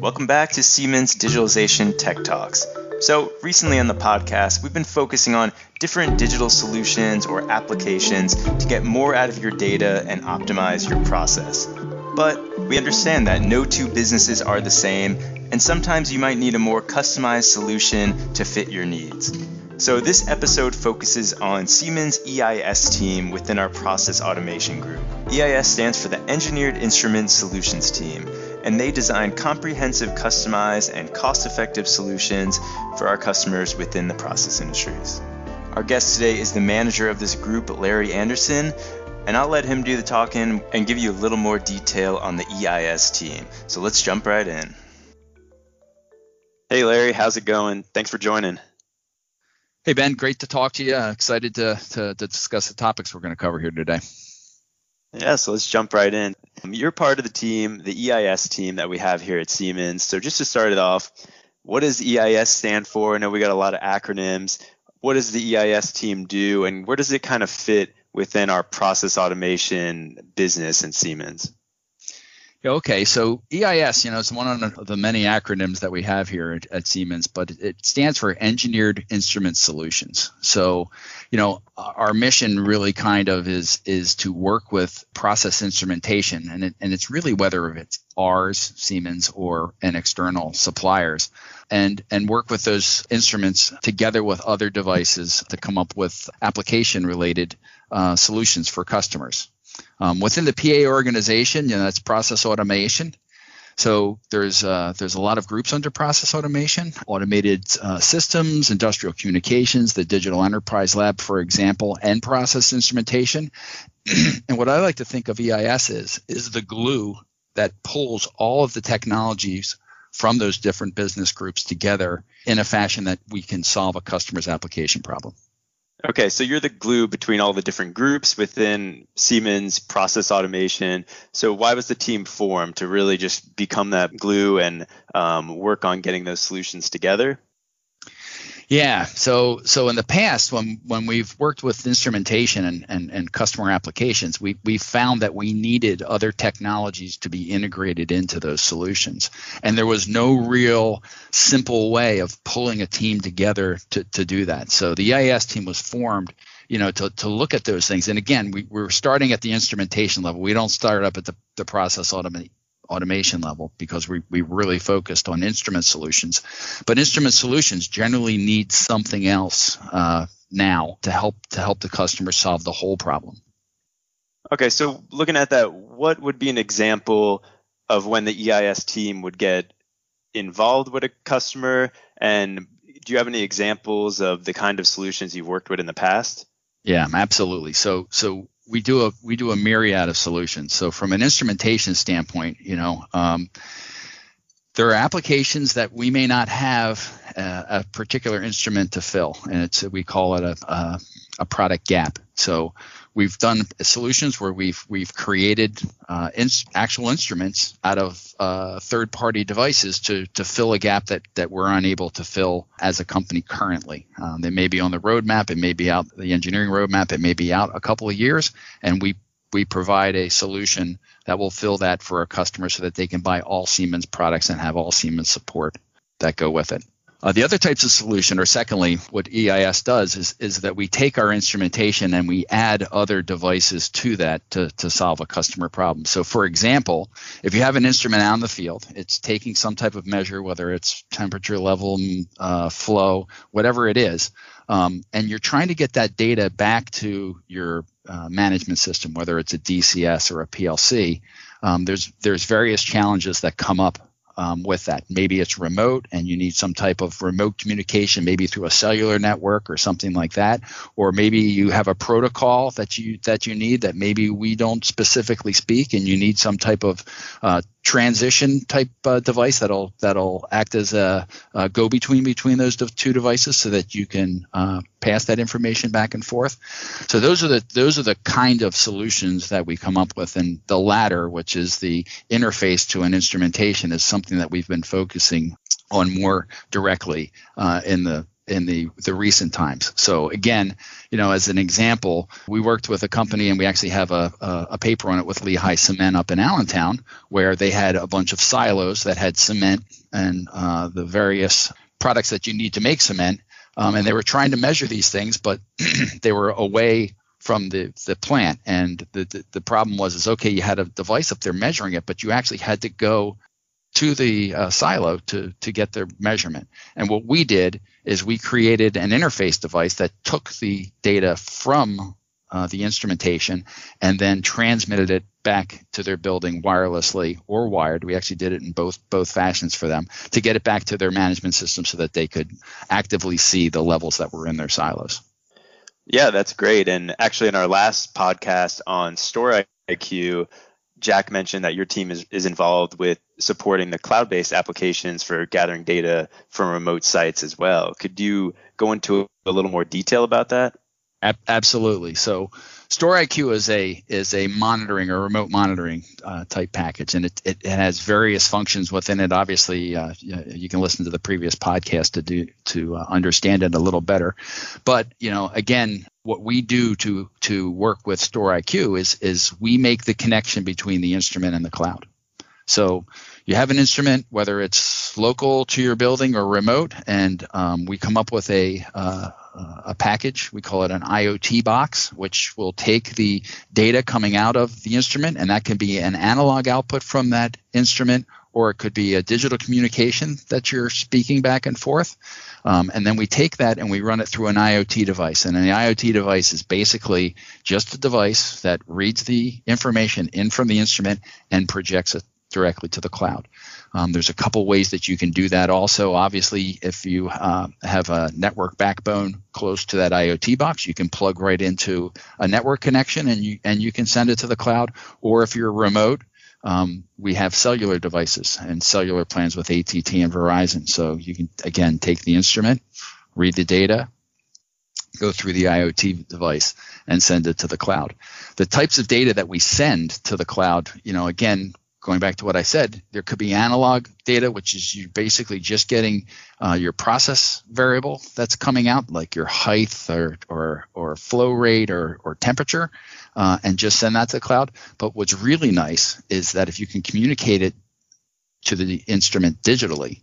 Welcome back to Siemens Digitalization Tech Talks. So, recently on the podcast, we've been focusing on different digital solutions or applications to get more out of your data and optimize your process. But we understand that no two businesses are the same, and sometimes you might need a more customized solution to fit your needs. So, this episode focuses on Siemens EIS team within our process automation group. EIS stands for the Engineered Instrument Solutions team, and they design comprehensive, customized, and cost effective solutions for our customers within the process industries. Our guest today is the manager of this group, Larry Anderson, and I'll let him do the talking and give you a little more detail on the EIS team. So let's jump right in. Hey, Larry, how's it going? Thanks for joining. Hey Ben, great to talk to you. Excited to, to, to discuss the topics we're going to cover here today. Yeah, so let's jump right in. Um, you're part of the team, the EIS team that we have here at Siemens. So just to start it off, what does EIS stand for? I know we got a lot of acronyms. What does the EIS team do, and where does it kind of fit within our process automation business in Siemens? Okay, so EIS, you know, it's one of the many acronyms that we have here at, at, Siemens, but it stands for Engineered Instrument Solutions. So, you know, our mission really kind of is is to work with process instrumentation, and it, and it's really whether it's ours, Siemens, or an external suppliers, and and work with those instruments together with other devices to come up with application related uh, solutions for customers. Um, within the PA organization, you know, that's process automation. So there's uh, there's a lot of groups under process automation, automated uh, systems, industrial communications, the digital enterprise lab, for example, and process instrumentation. and what I like to think of EIS is is the glue that pulls all of the technologies from those different business groups together in a fashion that we can solve a customer's application problem. Okay, so you're the glue between all the different groups within Siemens process automation. So why was the team formed to really just become that glue and um, work on getting those solutions together? Yeah. So so in the past, when when we've worked with instrumentation and, and, and customer applications, we we found that we needed other technologies to be integrated into those solutions. And there was no real simple way of pulling a team together to, to do that. So the EIS team was formed you know, to, to look at those things. And again, we, we're starting at the instrumentation level. We don't start up at the, the process automation automation level because we, we really focused on instrument solutions. But instrument solutions generally need something else uh, now to help to help the customer solve the whole problem. Okay, so looking at that, what would be an example of when the EIS team would get involved with a customer? And do you have any examples of the kind of solutions you've worked with in the past? Yeah, absolutely. So so we do a we do a myriad of solutions. So from an instrumentation standpoint, you know, um, there are applications that we may not have a, a, particular instrument to fill, and it's we call it a, a, a product gap. So we've done solutions where we've we've created uh, actual instruments out of uh, third-party devices to to fill a gap that that we're unable to fill as a company currently. Um, they may be on the roadmap, it may be out the engineering roadmap, it may be out a couple of years, and we we provide a solution that will fill that for a customer so that they can buy all Siemens products and have all Siemens support that go with it. Uh, the other types of solution, or secondly, what EIS does is, is that we take our instrumentation and we add other devices to that to, to solve a customer problem. So, for example, if you have an instrument out in the field, it's taking some type of measure, whether it's temperature level, uh, flow, whatever it is, um, and you're trying to get that data back to your uh, management system, whether it's a DCS or a PLC. Um, there's there's various challenges that come up um, with that. Maybe it's remote and you need some type of remote communication, maybe through a cellular network or something like that. Or maybe you have a protocol that you that you need that maybe we don't specifically speak, and you need some type of uh, transition type uh, device that'll that'll act as a, a, go between between those two devices so that you can uh, pass that information back and forth. So those are the those are the kind of solutions that we come up with, and the latter, which is the interface to an instrumentation, is something that we've been focusing on more directly uh, in the in the the recent times. So again, you know, as an example, we worked with a company and we actually have a, a, a paper on it with Lehigh Cement up in Allentown, where they had a bunch of silos that had cement and uh, the various products that you need to make cement, um, and they were trying to measure these things, but they were away from the, the plant. And the, the, the problem was is okay, you had a device up there measuring it, but you actually had to go to the uh, silo to to get their measurement. And what we did is we created an interface device that took the data from uh, the instrumentation and then transmitted it back to their building wirelessly or wired. We actually did it in both both fashions for them to get it back to their management system so that they could actively see the levels that were in their silos. Yeah, that's great. And actually, in our last podcast on Store IQ, Jack mentioned that your team is, is involved with supporting the cloud based applications for gathering data from remote sites as well. Could you go into a little more detail about that? Absolutely. So, StoreIQ is a is a monitoring or remote monitoring uh, type package, and it, it, it, has various functions within it. Obviously, uh, you can listen to the previous podcast to do to uh, understand it a little better. But you know, again, what we do to to work with StoreIQ is is we make the connection between the instrument and the cloud. So you have an instrument, whether it's local to your building or remote, and um, we come up with a uh, a package. We call it an IoT box, which will take the data coming out of the instrument, and that can be an analog output from that instrument, or it could be a digital communication that you're speaking back and forth. Um, and then we take that and we run it through an IoT device. And the IoT device is basically just a device that reads the information in from the instrument and projects it directly to the cloud. Um, there's a couple ways that you can do that also. Obviously, if you uh, have a network backbone close to that IoT box, you can plug right into a network connection and you and you can send it to the cloud. Or if you're remote, um, we have cellular devices and cellular plans with ATT and Verizon. So you can again take the instrument, read the data, go through the IoT device and send it to the cloud. The types of data that we send to the cloud, you know, again, going back to what I said, there could be analog data, which is you basically just getting uh, your process variable that's coming out, like your height or or, or flow rate or, or temperature, uh, and just send that to the cloud. But what's really nice is that if you can communicate it to the instrument digitally,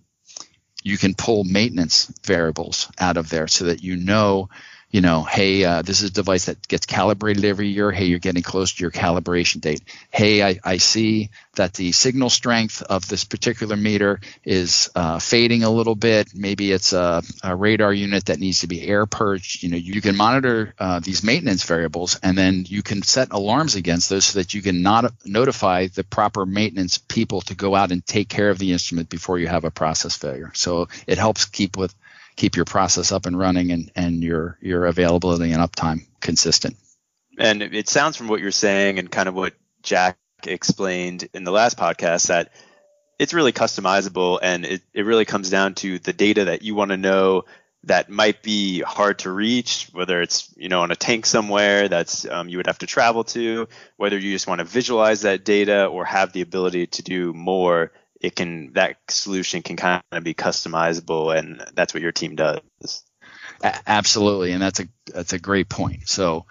you can pull maintenance variables out of there so that you know you know, hey, uh, this is a device that gets calibrated every year. Hey, you're getting close to your calibration date. Hey, I, I see that the signal strength of this particular meter is uh, fading a little bit. Maybe it's a, a, radar unit that needs to be air purged. You know, you can monitor uh, these maintenance variables, and then you can set alarms against those so that you can not notify the proper maintenance people to go out and take care of the instrument before you have a process failure. So it helps keep with keep your process up and running and, and your your availability and uptime consistent. And it sounds from what you're saying and kind of what Jack explained in the last podcast that it's really customizable and it, it really comes down to the data that you want to know that might be hard to reach, whether it's you know on a tank somewhere that's um, you would have to travel to, whether you just want to visualize that data or have the ability to do more it can that solution can kind of be customizable, and that's what your team does. Absolutely, and that's a that's a great point. So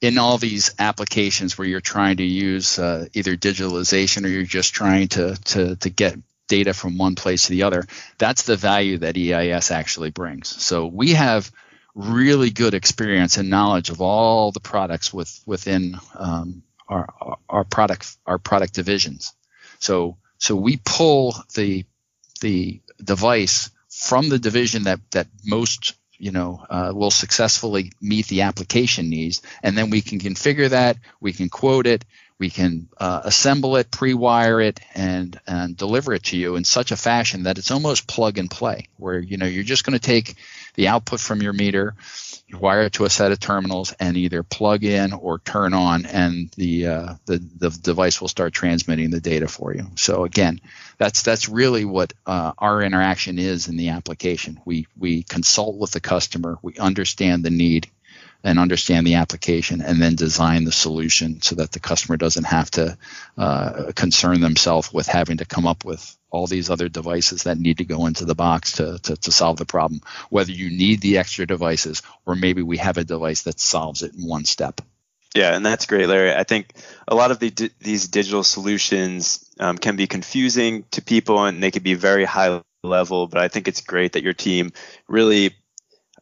in all these applications where you're trying to use uh, either digitalization or you're just trying to, to, to get data from one place to the other, that's the value that EIS actually brings. So we have really good experience and knowledge of all the products with, within um, our, our product our product divisions. So so we pull the the device from the division that that most you know uh, will successfully meet the application needs, and then we can configure that. We can quote it. We can uh, assemble it, pre-wire it, and and deliver it to you in such a fashion that it's almost plug and play, where you know you're just going to take the output from your meter wire it to a set of terminals and either plug in or turn on, and the uh, the, the device will start transmitting the data for you. So again, that's that's really what uh, our interaction is in the application. We we consult with the customer, we understand the need, and understand the application and then design the solution so that the customer doesn't have to uh, concern themselves with having to come up with all these other devices that need to go into the box to, to, to, solve the problem, whether you need the extra devices or maybe we have a device that solves it in one step. Yeah, and that's great, Larry. I think a lot of the, these digital solutions um, can be confusing to people and they can be very high level, but I think it's great that your team really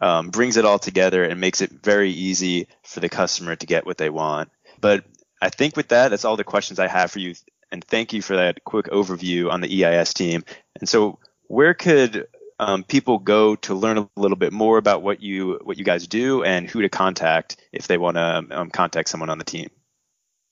um, brings it all together and makes it very easy for the customer to get what they want. But I think with that, that's all the questions I have for you. And thank you for that quick overview on the EIS team. And so, where could um, people go to learn a little bit more about what you what you guys do and who to contact if they want to um, contact someone on the team?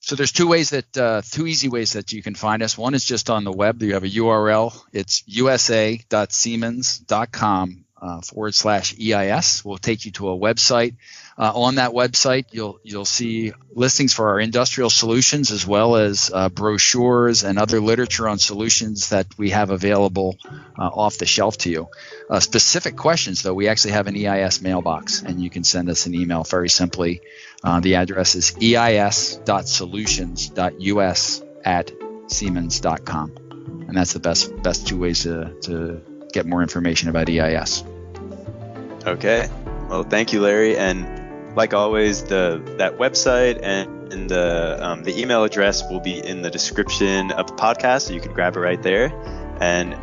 So there's two ways that uh, two easy ways that you can find us. One is just on the web. You have a URL. It's usa.siemens.com uh, forward slash EIS. We'll take you to a website. Uh, on that website, you'll you'll see listings for our industrial solutions as well as uh, brochures and other literature on solutions that we have available uh, off the shelf to you. Uh, specific questions, though, we actually have an EIS mailbox, and you can send us an email very simply. Uh, the address is eis.solutions.us at siemens.com, and that's the best best two ways to, to get more information about EIS. Okay. Well, thank you, Larry. And like always, the that website and, and the um, the email address will be in the description of the podcast, so you can grab it right there. And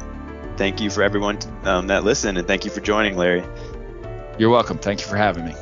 thank you for everyone um, that listened, and thank you for joining, Larry. You're welcome. Thank you for having me.